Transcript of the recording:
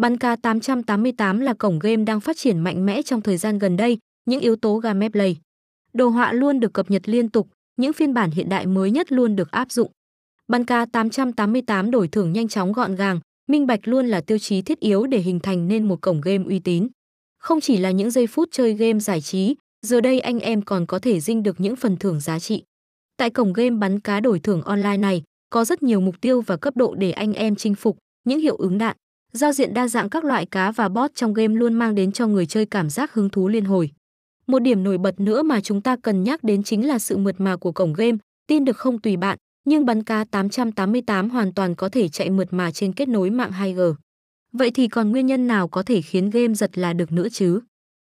Bắn cá 888 là cổng game đang phát triển mạnh mẽ trong thời gian gần đây, những yếu tố gameplay. Đồ họa luôn được cập nhật liên tục, những phiên bản hiện đại mới nhất luôn được áp dụng. Bắn cá 888 đổi thưởng nhanh chóng gọn gàng, minh bạch luôn là tiêu chí thiết yếu để hình thành nên một cổng game uy tín. Không chỉ là những giây phút chơi game giải trí, giờ đây anh em còn có thể dinh được những phần thưởng giá trị. Tại cổng game bắn cá đổi thưởng online này, có rất nhiều mục tiêu và cấp độ để anh em chinh phục, những hiệu ứng đạn, giao diện đa dạng các loại cá và bot trong game luôn mang đến cho người chơi cảm giác hứng thú liên hồi. Một điểm nổi bật nữa mà chúng ta cần nhắc đến chính là sự mượt mà của cổng game, tin được không tùy bạn, nhưng bắn cá 888 hoàn toàn có thể chạy mượt mà trên kết nối mạng 2G. Vậy thì còn nguyên nhân nào có thể khiến game giật là được nữa chứ?